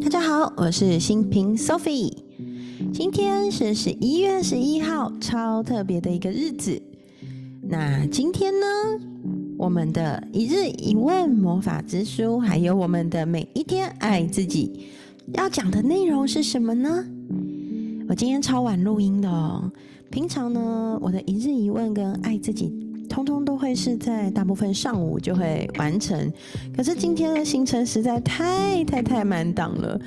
大家好，我是新平 Sophie。今天是十一月十一号，超特别的一个日子。那今天呢，我们的一日一问魔法之书，还有我们的每一天爱自己，要讲的内容是什么呢？我今天超晚录音的哦。平常呢，我的一日一问跟爱自己，通通都会是在大部分上午就会完成。可是今天的行程实在太太太满档了，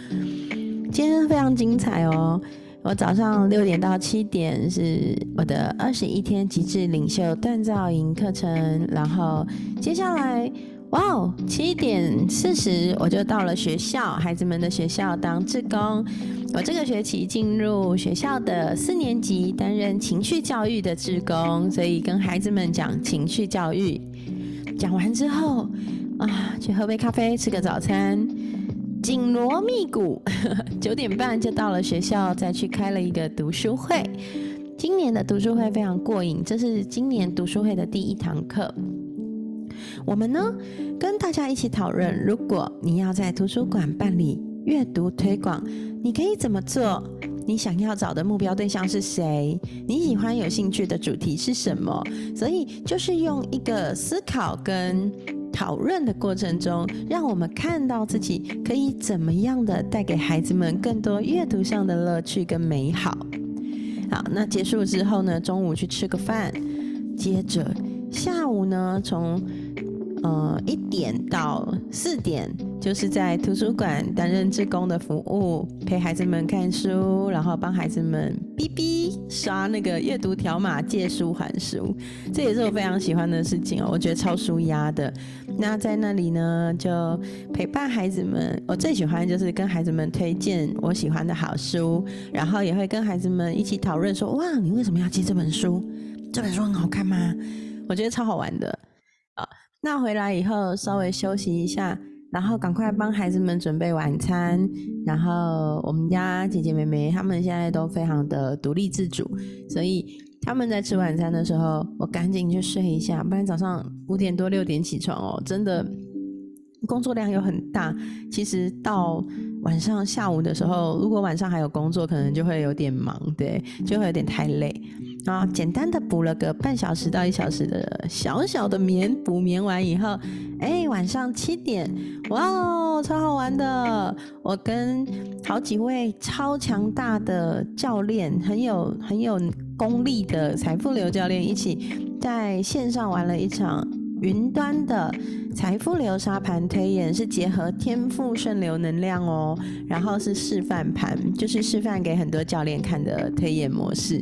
今天非常精彩哦。我早上六点到七点是我的二十一天极致领袖锻造营课程，然后接下来，哇哦，七点四十我就到了学校，孩子们的学校当志工。我这个学期进入学校的四年级，担任情绪教育的志工，所以跟孩子们讲情绪教育。讲完之后，啊，去喝杯咖啡，吃个早餐，紧锣密鼓，九点半就到了学校，再去开了一个读书会。今年的读书会非常过瘾，这是今年读书会的第一堂课。我们呢，跟大家一起讨论，如果你要在图书馆办理阅读推广。你可以怎么做？你想要找的目标对象是谁？你喜欢有兴趣的主题是什么？所以就是用一个思考跟讨论的过程中，让我们看到自己可以怎么样的带给孩子们更多阅读上的乐趣跟美好。好，那结束之后呢？中午去吃个饭，接着下午呢，从呃一点到四点。就是在图书馆担任志工的服务，陪孩子们看书，然后帮孩子们哔哔刷那个阅读条码，借书还书，这也是我非常喜欢的事情哦。我觉得超舒压的。那在那里呢，就陪伴孩子们。我最喜欢就是跟孩子们推荐我喜欢的好书，然后也会跟孩子们一起讨论说：哇，你为什么要借这本书？这本书很好看吗？我觉得超好玩的啊。那回来以后稍微休息一下。然后赶快帮孩子们准备晚餐，然后我们家姐姐妹妹他们现在都非常的独立自主，所以他们在吃晚餐的时候，我赶紧去睡一下，不然早上五点多六点起床哦，真的工作量又很大。其实到晚上下午的时候，如果晚上还有工作，可能就会有点忙，对，就会有点太累。啊，简单的补了个半小时到一小时的小小的眠，补眠完以后，哎，晚上七点，哇，超好玩的！我跟好几位超强大的教练，很有很有功力的财富流教练一起在线上玩了一场云端的财富流沙盘推演，是结合天赋顺流能量哦，然后是示范盘，就是示范给很多教练看的推演模式。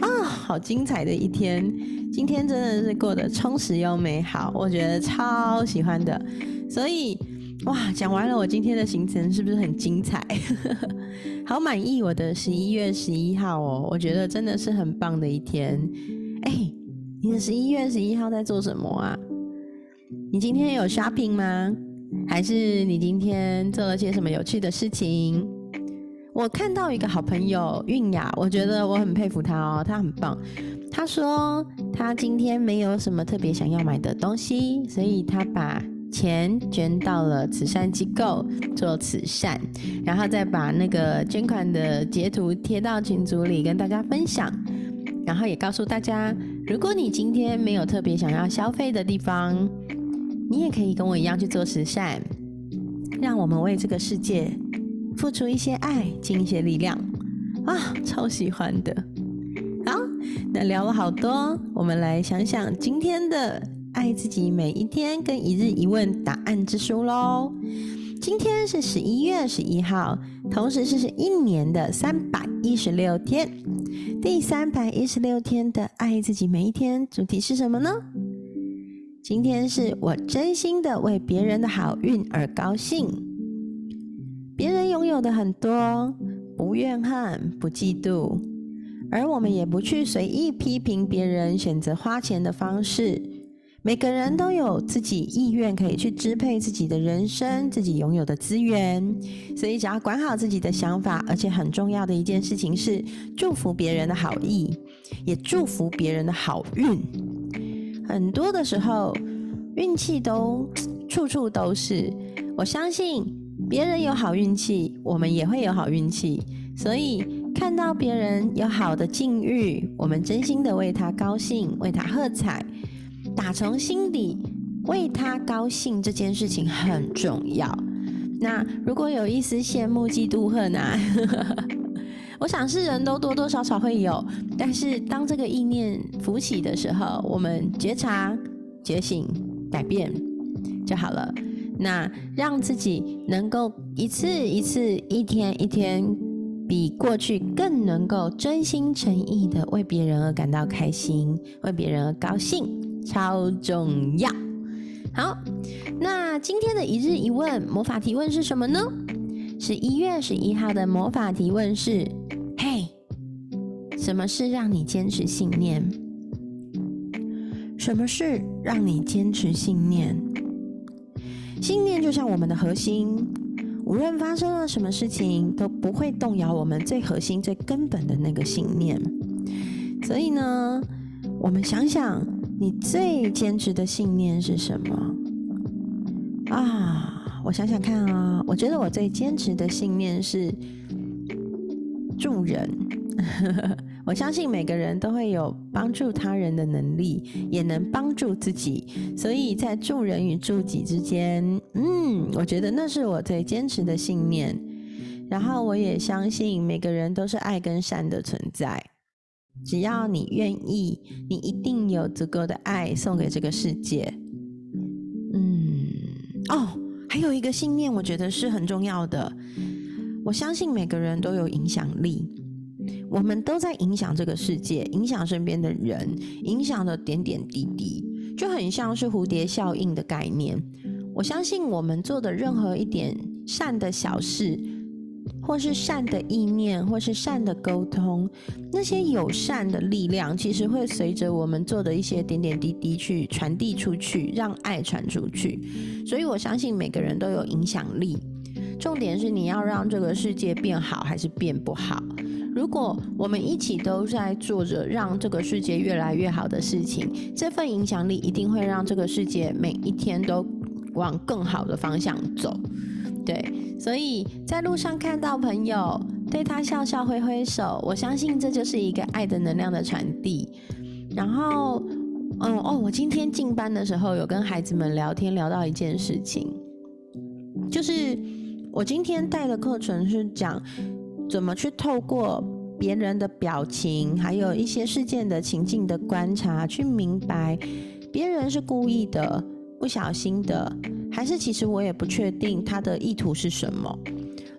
啊，好精彩的一天！今天真的是过得充实又美好，我觉得超喜欢的。所以，哇，讲完了我今天的行程，是不是很精彩？好满意我的十一月十一号哦，我觉得真的是很棒的一天。哎，你的十一月十一号在做什么啊？你今天有 shopping 吗？还是你今天做了些什么有趣的事情？我看到一个好朋友韵雅，我觉得我很佩服他哦，他很棒。他说他今天没有什么特别想要买的东西，所以他把钱捐到了慈善机构做慈善，然后再把那个捐款的截图贴到群组里跟大家分享，然后也告诉大家，如果你今天没有特别想要消费的地方，你也可以跟我一样去做慈善，让我们为这个世界。付出一些爱，尽一些力量，啊，超喜欢的。好，那聊了好多，我们来想想今天的爱自己每一天跟一日一问答案之书喽。今天是十一月十一号，同时是是一年的三百一十六天。第三百一十六天的爱自己每一天主题是什么呢？今天是我真心的为别人的好运而高兴。有的很多，不怨恨，不嫉妒，而我们也不去随意批评别人选择花钱的方式。每个人都有自己意愿可以去支配自己的人生，自己拥有的资源。所以只要管好自己的想法，而且很重要的一件事情是祝福别人的好意，也祝福别人的好运。很多的时候，运气都处处都是。我相信。别人有好运气，我们也会有好运气。所以看到别人有好的境遇，我们真心的为他高兴，为他喝彩，打从心底为他高兴这件事情很重要。那如果有一丝羡慕、嫉妒、恨啊，我想是人都多多少少会有。但是当这个意念浮起的时候，我们觉察、觉醒、改变就好了。那让自己能够一次一次、一天一天，比过去更能够真心诚意的为别人而感到开心，为别人而高兴，超重要。好，那今天的一日一问魔法提问是什么呢？是一月十一号的魔法提问是：嘿，什么是让你坚持信念？什么是让你坚持信念？信念就像我们的核心，无论发生了什么事情，都不会动摇我们最核心、最根本的那个信念。所以呢，我们想想。你最坚持的信念是什么啊？我想想看啊，我觉得我最坚持的信念是助人。我相信每个人都会有帮助他人的能力，也能帮助自己。所以在助人与助己之间，嗯，我觉得那是我最坚持的信念。然后我也相信每个人都是爱跟善的存在。只要你愿意，你一定有足够的爱送给这个世界。嗯，哦，还有一个信念，我觉得是很重要的。我相信每个人都有影响力，我们都在影响这个世界，影响身边的人，影响的点点滴滴，就很像是蝴蝶效应的概念。我相信我们做的任何一点善的小事。或是善的意念，或是善的沟通，那些友善的力量，其实会随着我们做的一些点点滴滴去传递出去，让爱传出去。所以我相信每个人都有影响力。重点是你要让这个世界变好还是变不好。如果我们一起都在做着让这个世界越来越好的事情，这份影响力一定会让这个世界每一天都往更好的方向走。对，所以在路上看到朋友，对他笑笑挥挥手，我相信这就是一个爱的能量的传递。然后，嗯哦，我今天进班的时候有跟孩子们聊天，聊到一件事情，就是我今天带的课程是讲怎么去透过别人的表情，还有一些事件的情境的观察，去明白别人是故意的。不小心的，还是其实我也不确定他的意图是什么。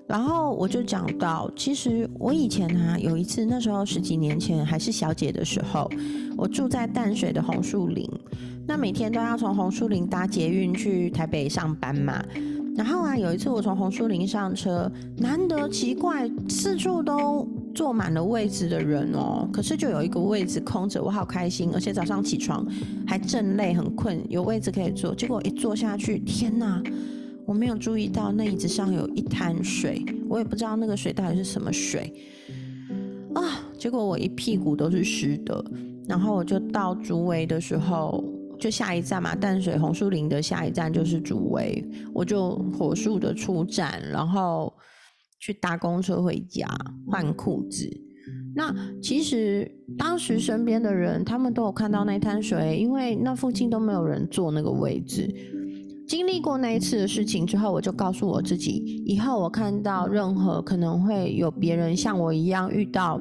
然后我就讲到，其实我以前啊有一次，那时候十几年前还是小姐的时候，我住在淡水的红树林，那每天都要从红树林搭捷运去台北上班嘛。然后啊有一次我从红树林上车，难得奇怪，四处都。坐满了位置的人哦，可是就有一个位置空着，我好开心，而且早上起床还正累很困，有位置可以坐。结果一坐下去，天哪！我没有注意到那椅子上有一滩水，我也不知道那个水到底是什么水啊！结果我一屁股都是湿的。然后我就到竹围的时候，就下一站嘛，淡水红树林的下一站就是竹围，我就火速的出站，然后。去搭公车回家换裤子，那其实当时身边的人他们都有看到那滩水，因为那附近都没有人坐那个位置。经历过那一次的事情之后，我就告诉我自己，以后我看到任何可能会有别人像我一样遇到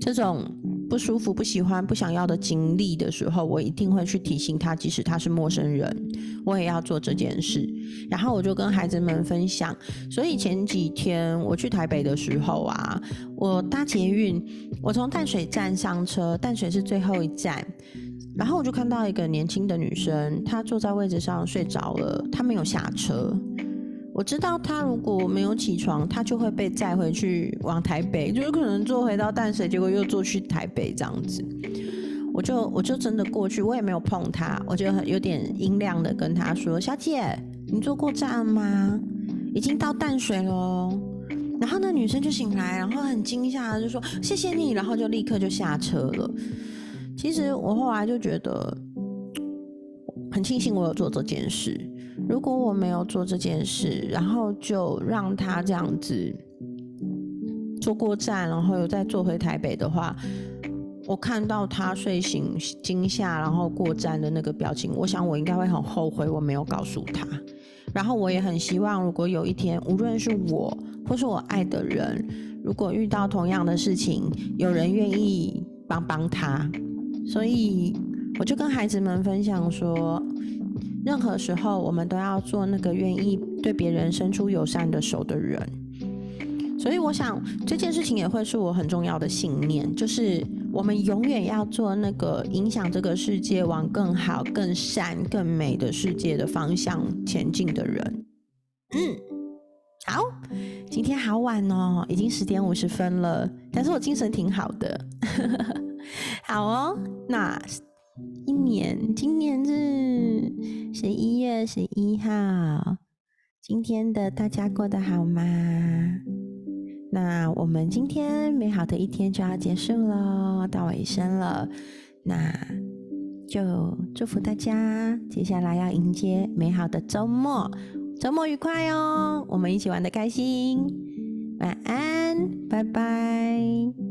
这种。不舒服、不喜欢、不想要的经历的时候，我一定会去提醒他，即使他是陌生人，我也要做这件事。然后我就跟孩子们分享。所以前几天我去台北的时候啊，我搭捷运，我从淡水站上车，淡水是最后一站，然后我就看到一个年轻的女生，她坐在位置上睡着了，她没有下车。我知道他如果没有起床，他就会被载回去往台北，就有可能坐回到淡水，结果又坐去台北这样子。我就我就真的过去，我也没有碰他，我就有点音量的跟他说：“小姐，你坐过站吗？已经到淡水喽。”然后那女生就醒来，然后很惊吓，就说：“谢谢你。”然后就立刻就下车了。其实我后来就觉得很庆幸我有做这件事。如果我没有做这件事，然后就让他这样子坐过站，然后又再坐回台北的话，我看到他睡醒惊吓，然后过站的那个表情，我想我应该会很后悔我没有告诉他。然后我也很希望，如果有一天，无论是我或是我爱的人，如果遇到同样的事情，有人愿意帮帮他，所以我就跟孩子们分享说，任何时候我们都要做那个愿意对别人伸出友善的手的人。所以我想这件事情也会是我很重要的信念，就是我们永远要做那个影响这个世界往更好、更善、更美的世界的方向前进的人。嗯，好，今天好晚哦，已经十点五十分了，但是我精神挺好的。好哦，那一年，今年是十一月十一号，今天的大家过得好吗？那我们今天美好的一天就要结束了，到尾声了。那就祝福大家，接下来要迎接美好的周末，周末愉快哦！我们一起玩的开心，晚安，拜拜。